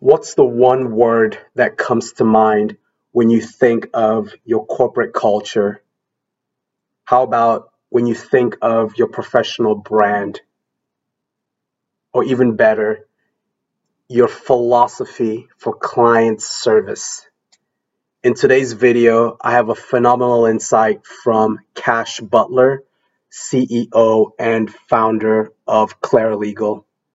What's the one word that comes to mind when you think of your corporate culture? How about when you think of your professional brand? Or even better, your philosophy for client service? In today's video, I have a phenomenal insight from Cash Butler, CEO and founder of Clear Legal.